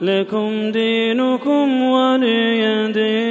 لكم دينكم ولي دين